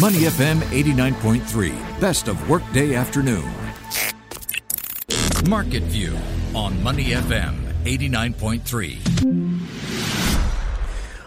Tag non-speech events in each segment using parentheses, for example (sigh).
Money FM 89.3, best of workday afternoon. Market View on Money FM 89.3.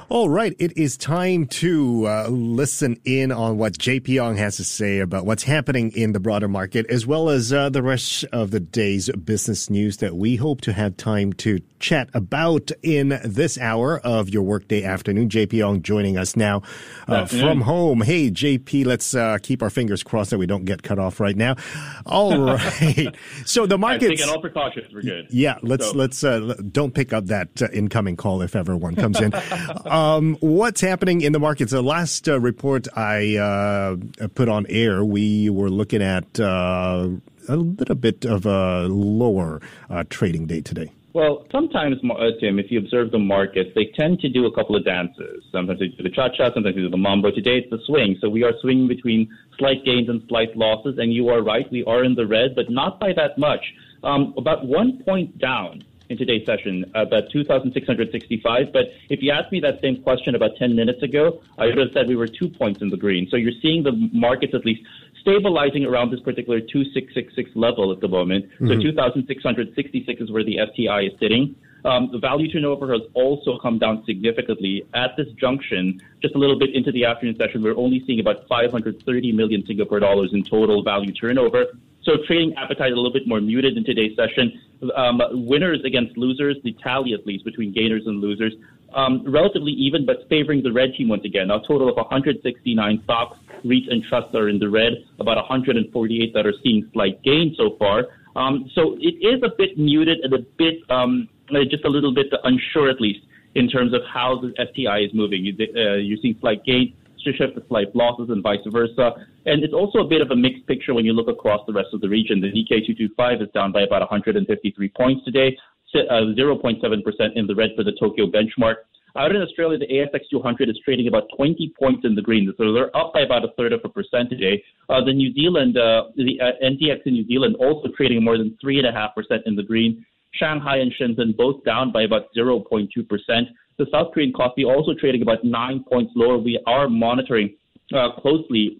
All right, it is time to uh, listen in on what JP Ong has to say about what's happening in the broader market, as well as uh, the rest of the day's business news that we hope to have time to chat about in this hour of your workday afternoon. JP Ong joining us now uh, from home. Hey, JP, let's uh, keep our fingers crossed that we don't get cut off right now. All (laughs) right. so the market. Taking all precautions. We're good. Yeah, let's so. let's uh, don't pick up that uh, incoming call if ever one comes in. (laughs) Um, what's happening in the markets? The last uh, report I uh, put on air, we were looking at uh, a little bit of a lower uh, trading day today. Well, sometimes, uh, Tim, if you observe the markets, they tend to do a couple of dances. Sometimes they do the cha-cha, sometimes they do the mambo. Today it's the swing. So we are swinging between slight gains and slight losses. And you are right, we are in the red, but not by that much. Um, about one point down in today's session, about 2,665. But if you asked me that same question about 10 minutes ago, I would have said we were two points in the green. So you're seeing the markets at least stabilizing around this particular 2666 level at the moment. Mm-hmm. So 2,666 is where the STI is sitting. Um, the value turnover has also come down significantly. At this junction, just a little bit into the afternoon session, we're only seeing about 530 million Singapore dollars in total value turnover. So trading appetite a little bit more muted in today's session. Um, winners against losers, the tally at least between gainers and losers, um, relatively even, but favoring the red team once again. A total of 169 stocks, REITs, and trusts are in the red. About 148 that are seeing slight gains so far. Um, so it is a bit muted and a bit, um, just a little bit unsure at least in terms of how the STI is moving. You, uh, you're seeing slight gains shift to slight losses and vice versa. And it's also a bit of a mixed picture when you look across the rest of the region. The Nikkei 225 is down by about 153 points today, 0.7% uh, in the red for the Tokyo benchmark. Out in Australia, the ASX 200 is trading about 20 points in the green, so they're up by about a third of a percent today. Uh, the New Zealand, uh, the uh, NZX in New Zealand, also trading more than three and a half percent in the green. Shanghai and Shenzhen both down by about 0.2 percent. The South Korean KOSPI also trading about nine points lower. We are monitoring uh, closely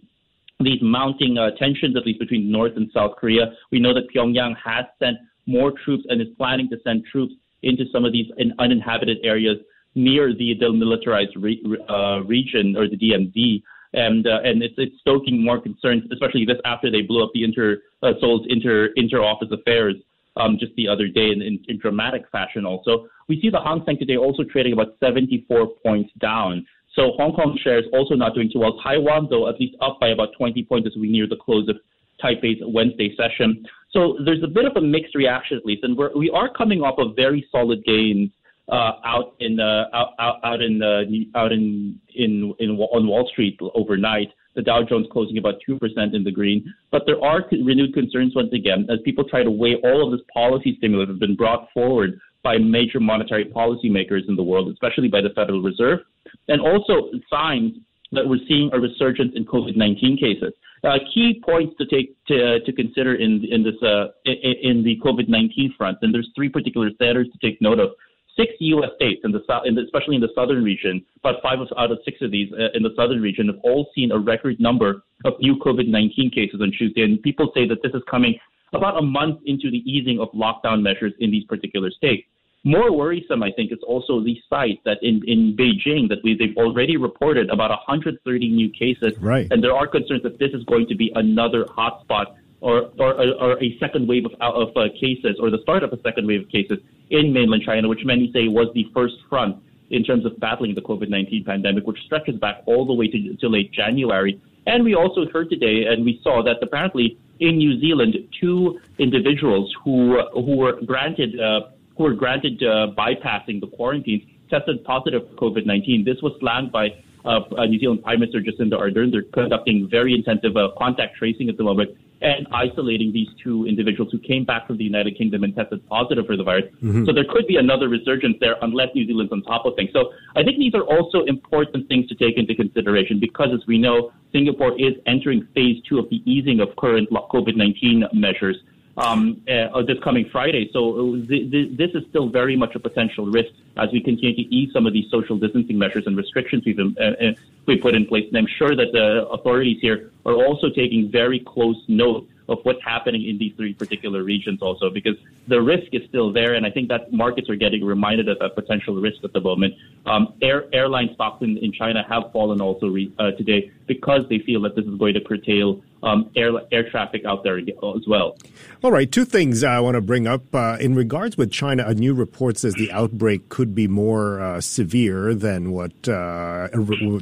these mounting uh, tensions, at least between North and South Korea. We know that Pyongyang has sent more troops and is planning to send troops into some of these uninhabited areas near the demilitarized re- uh, region or the DMZ. And uh, and it's, it's stoking more concerns, especially this after they blew up the inter uh, Seoul's inter inter office affairs um, just the other day in, in, in dramatic fashion. Also, we see the Hang Seng today also trading about 74 points down. So Hong Kong shares also not doing too well. Taiwan, though, at least up by about 20 points as we near the close of Taipei's Wednesday session. So there's a bit of a mixed reaction, at least, and we're, we are coming off of very solid gains uh, out in uh, out, out, in uh, out in in in on Wall Street overnight. The Dow Jones closing about two percent in the green, but there are renewed concerns once again as people try to weigh all of this policy stimulus that has been brought forward by major monetary policymakers in the world, especially by the Federal Reserve, and also signs that we're seeing a resurgence in COVID-19 cases. Uh, key points to take to, to consider in in this uh, in the COVID-19 front, and there's three particular centers to take note of. Six U.S. states, in the, especially in the southern region, about five out of six of these uh, in the southern region have all seen a record number of new COVID-19 cases on Tuesday. And people say that this is coming about a month into the easing of lockdown measures in these particular states. More worrisome, I think, is also the site that in, in Beijing that we, they've already reported about 130 new cases. Right. And there are concerns that this is going to be another hotspot or, or, or a second wave of, of uh, cases or the start of a second wave of cases in mainland China, which many say was the first front in terms of battling the COVID-19 pandemic, which stretches back all the way to, to late January. And we also heard today, and we saw that apparently in New Zealand, two individuals who who were granted uh, who were granted uh, bypassing the quarantine tested positive for COVID-19. This was slammed by uh, New Zealand Prime Minister Jacinda Ardern. They're conducting very intensive uh, contact tracing at the moment and isolating these two individuals who came back from the United Kingdom and tested positive for the virus. Mm-hmm. So there could be another resurgence there unless New Zealand's on top of things. So I think these are also important things to take into consideration because, as we know, Singapore is entering phase two of the easing of current COVID 19 measures. Um, uh, this coming Friday. So uh, th- th- this is still very much a potential risk as we continue to ease some of these social distancing measures and restrictions we've uh, uh, we put in place. And I'm sure that the authorities here are also taking very close note of what's happening in these three particular regions also because the risk is still there and I think that markets are getting reminded of a potential risk at the moment. Um, air, airline stocks in, in China have fallen also re, uh, today because they feel that this is going to curtail um, air, air traffic out there as well. All right, two things I want to bring up. Uh, in regards with China, a new report says the outbreak could be more uh, severe than what uh,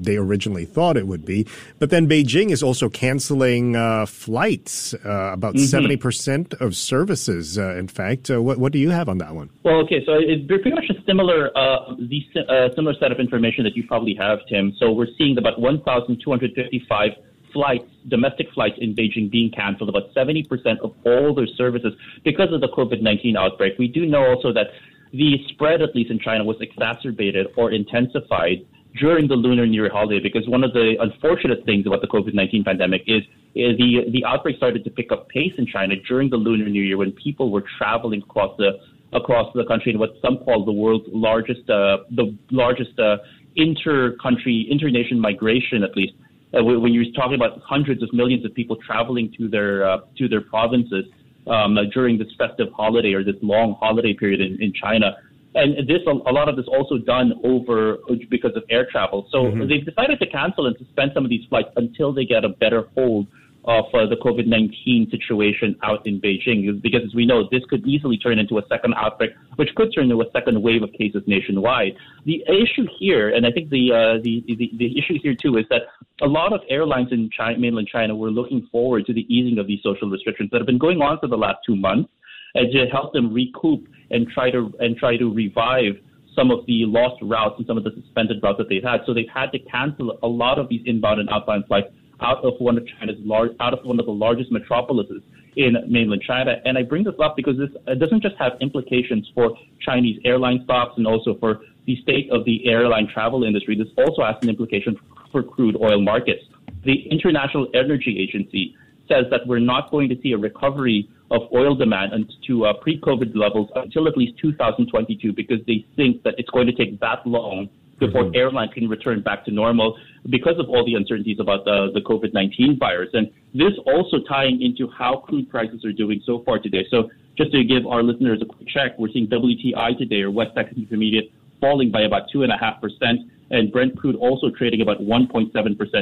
they originally thought it would be. But then Beijing is also canceling uh, flights, uh, about mm-hmm. 70% of services, uh, in fact. what, what do you have on that one? Well, okay, so it's pretty much a similar, the, similar set of information that you probably have, Tim. So we're seeing about 1,255 flights, domestic flights in Beijing being canceled, about 70% of all their services because of the COVID 19 outbreak. We do know also that the spread, at least in China, was exacerbated or intensified during the Lunar New Year holiday because one of the unfortunate things about the COVID 19 pandemic is, the, the outbreak started to pick up pace in China during the Lunar New Year when people were traveling across the across the country in what some call the world's largest uh, the largest uh, inter-country inter-nation migration at least uh, when you're talking about hundreds of millions of people traveling to their uh, to their provinces um, uh, during this festive holiday or this long holiday period in, in China. And this, a lot of this also done over because of air travel. So mm-hmm. they've decided to cancel and suspend some of these flights until they get a better hold of uh, the COVID 19 situation out in Beijing. Because as we know, this could easily turn into a second outbreak, which could turn into a second wave of cases nationwide. The issue here, and I think the, uh, the, the, the, issue here too, is that a lot of airlines in China, mainland China were looking forward to the easing of these social restrictions that have been going on for the last two months and to help them recoup and try to, and try to revive some of the lost routes and some of the suspended routes that they've had. So they've had to cancel a lot of these inbound and outbound flights out of one of China's large, out of one of the largest metropolises in mainland China. And I bring this up because this doesn't just have implications for Chinese airline stocks and also for the state of the airline travel industry. This also has an implication for crude oil markets. The International Energy Agency says that we're not going to see a recovery of oil demand to uh, pre-COVID levels until at least 2022 because they think that it's going to take that long before mm-hmm. airlines can return back to normal because of all the uncertainties about the, the COVID 19 virus. And this also tying into how crude prices are doing so far today. So, just to give our listeners a quick check, we're seeing WTI today, or West Texas Intermediate, falling by about 2.5%, and Brent crude also trading about 1.7%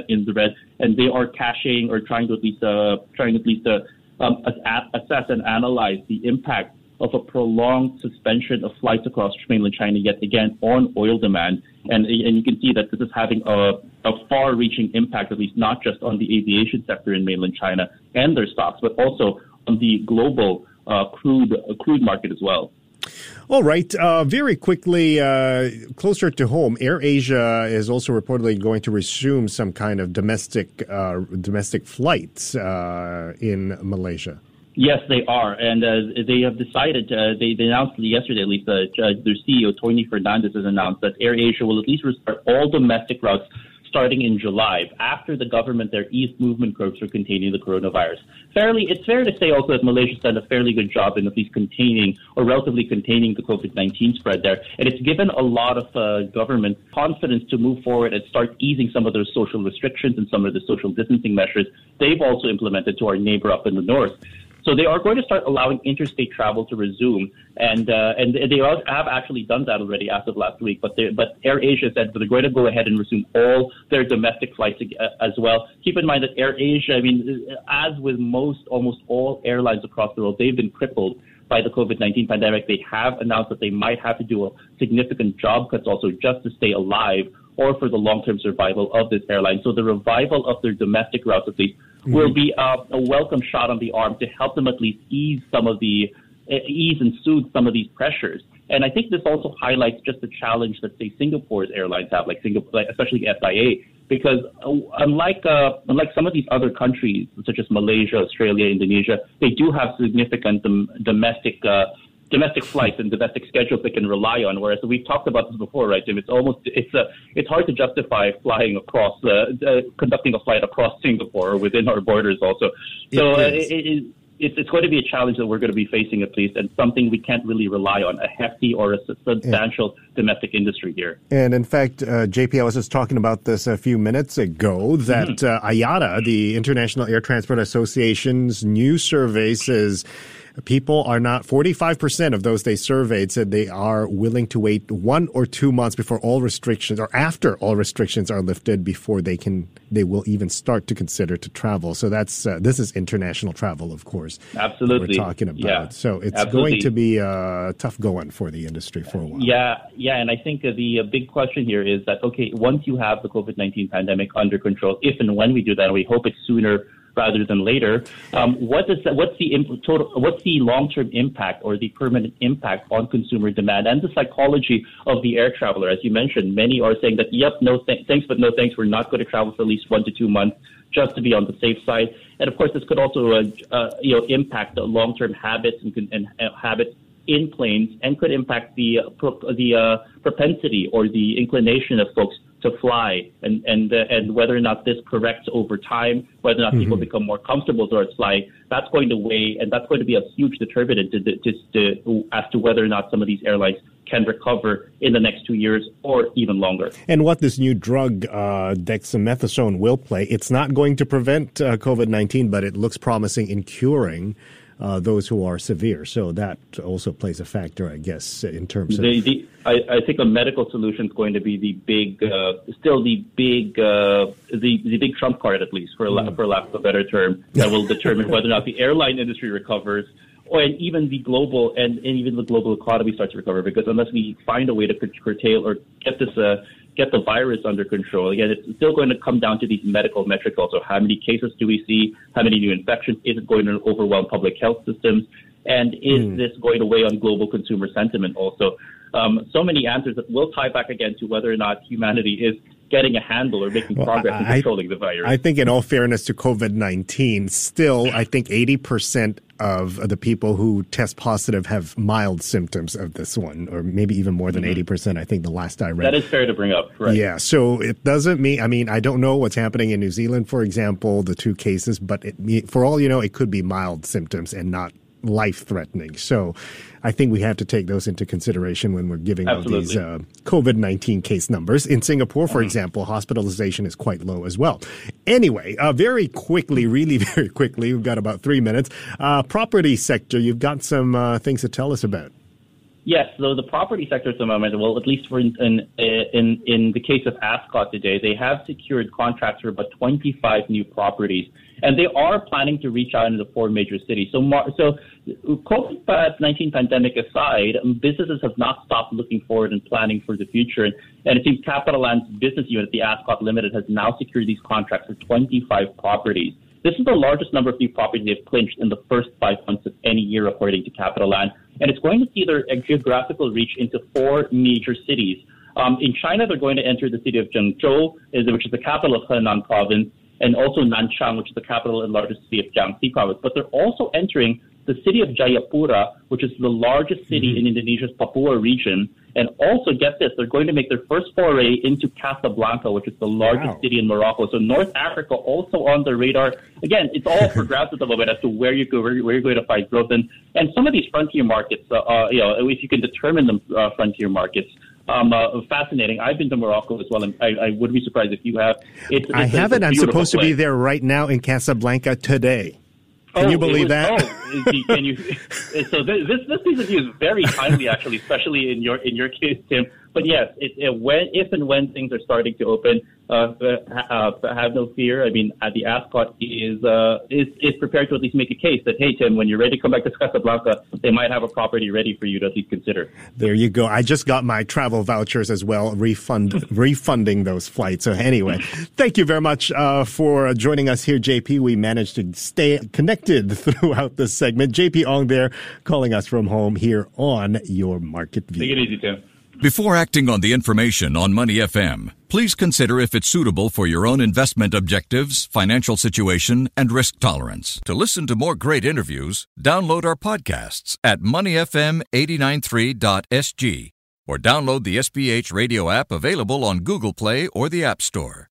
in the red. And they are cashing or trying to at least, uh, trying at least uh, um, assess and analyze the impact of a prolonged suspension of flights across mainland China yet again on oil demand. And, and you can see that this is having a, a far reaching impact, at least not just on the aviation sector in mainland China and their stocks, but also on the global uh, crude, uh, crude market as well. All right. Uh, very quickly, uh, closer to home, AirAsia is also reportedly going to resume some kind of domestic uh, domestic flights uh, in Malaysia. Yes, they are, and uh, they have decided. Uh, they, they, announced yesterday, at least, uh, their CEO Tony Fernandes has announced that AirAsia will at least restart all domestic routes starting in July, after the government their eased movement curbs for containing the coronavirus. Fairly, it's fair to say also that Malaysia's done a fairly good job in at least containing or relatively containing the COVID-19 spread there, and it's given a lot of uh, government confidence to move forward and start easing some of those social restrictions and some of the social distancing measures they've also implemented to our neighbor up in the north. So they are going to start allowing interstate travel to resume, and uh, and they have actually done that already as of last week. But but AirAsia said they're going to go ahead and resume all their domestic flights uh, as well. Keep in mind that AirAsia, I mean, as with most almost all airlines across the world, they've been crippled by the COVID-19 pandemic. They have announced that they might have to do a significant job cuts also just to stay alive or for the long-term survival of this airline. So the revival of their domestic routes at least mm-hmm. will be a, a, welcome shot on the arm to help them at least ease some of the uh, ease and soothe some of these pressures. And I think this also highlights just the challenge that say Singapore's airlines have, like Singapore, especially SIA, because uh, unlike uh, unlike some of these other countries such as Malaysia, Australia, Indonesia, they do have significant dom- domestic uh, domestic flights and domestic schedules they can rely on. Whereas we've talked about this before, right, Jim? It's almost it's a uh, it's hard to justify flying across uh, uh, conducting a flight across Singapore or within our borders also. So uh, it, it, it's, it's going to be a challenge that we're going to be facing at least, and something we can't really rely on a hefty or a substantial yeah. domestic industry here. And in fact, uh, JP, I was just talking about this a few minutes ago that mm-hmm. uh, IATA, the International Air Transport Association's new survey says people are not 45% of those they surveyed said they are willing to wait one or two months before all restrictions or after all restrictions are lifted before they can they will even start to consider to travel. So that's uh, this is international travel of course absolutely we're talking about. Yeah, so it's absolutely. going to be uh, tough going for the industry for a while. Yeah. Yeah. And i think the uh, big question here is that okay once you have the covid-19 pandemic under control if and when we do that we hope it's sooner rather than later. Um, what is that, what's the total, what's the long-term impact or the permanent impact on consumer demand and the psychology of the air traveler? As you mentioned, many are saying that, yep, no th- thanks, but no thanks. We're not going to travel for at least one to two months just to be on the safe side. And of course, this could also, uh, uh, you know, impact the long-term habits and, and uh, habits in planes and could impact the uh, pro- the uh, propensity or the inclination of folks to fly and and uh, and whether or not this corrects over time, whether or not mm-hmm. people become more comfortable towards flying, that's going to weigh and that's going to be a huge determinant to, to, to, as to whether or not some of these airlines can recover in the next two years or even longer. And what this new drug, uh, dexamethasone, will play, it's not going to prevent uh, COVID 19, but it looks promising in curing uh, those who are severe. So that also plays a factor, I guess, in terms of. The, the, I, I, think a medical solution is going to be the big, uh, still the big, uh, the the big trump card, at least for mm. for lack of a better term, that will determine whether or not the airline industry recovers. Or, and even the global and, and even the global economy starts to recover because unless we find a way to curtail or get this uh, get the virus under control. Again, it's still going to come down to these medical metrics also. How many cases do we see? How many new infections? Is it going to overwhelm public health systems? And is mm. this going to weigh on global consumer sentiment also? Um, so many answers that will tie back again to whether or not humanity is getting a handle or making well, progress in controlling the virus. I think, in all fairness to COVID 19, still, I think 80% of the people who test positive have mild symptoms of this one, or maybe even more than mm-hmm. 80%. I think the last I read. That is fair to bring up, right? Yeah. So it doesn't mean, I mean, I don't know what's happening in New Zealand, for example, the two cases, but it, for all you know, it could be mild symptoms and not life threatening. So I think we have to take those into consideration when we're giving out these uh, COVID 19 case numbers. In Singapore, for mm-hmm. example, hospitalization is quite low as well. Anyway, uh, very quickly, (laughs) really very quickly, we've got about three minutes. Uh, property sector, you've got some uh, things to tell us about. Yes, so the property sector at the moment, well, at least for in, in in in the case of Ascott today, they have secured contracts for about 25 new properties and they are planning to reach out into four major cities. So, so COVID-19 pandemic aside, businesses have not stopped looking forward and planning for the future. And, and it seems CapitaLand's business unit, the Ascott Limited, has now secured these contracts for 25 properties. This is the largest number of new properties they've clinched in the first five months of any year, according to CapitaLand. And it's going to see their geographical reach into four major cities. Um, in China, they're going to enter the city of Zhengzhou, which is the capital of Henan province and also Nanchang, which is the capital and largest city of Jiangxi province. But they're also entering the city of Jayapura, which is the largest city mm-hmm. in Indonesia's Papua region. And also, get this, they're going to make their first foray into Casablanca, which is the largest wow. city in Morocco. So North Africa also on the radar. Again, it's all for grabs at the moment as to where you go, where, you're going to find growth. And, and some of these frontier markets, uh, uh, you know, if you can determine them uh, frontier markets, um, uh, fascinating. I've been to Morocco as well, and I, I would be surprised if you have. It's, it's I haven't. I'm supposed place. to be there right now in Casablanca today. Can oh, you believe was, that? Oh, (laughs) can you? (laughs) so this this piece of news is very timely, actually, especially in your in your case, Tim. But yes, it, it, when if and when things are starting to open, uh, uh, have no fear. I mean, uh, the Ascott is, uh, is is prepared to at least make a case that hey, Tim, when you're ready to come back to Casablanca, they might have a property ready for you to at least consider. There you go. I just got my travel vouchers as well, refund (laughs) refunding those flights. So anyway, thank you very much uh, for joining us here, JP. We managed to stay connected (laughs) throughout this segment. JP Ong there, calling us from home here on your Market View. Take it easy, Tim. Before acting on the information on Money FM, please consider if it's suitable for your own investment objectives, financial situation, and risk tolerance. To listen to more great interviews, download our podcasts at moneyfm893.sg or download the SPH radio app available on Google Play or the App Store.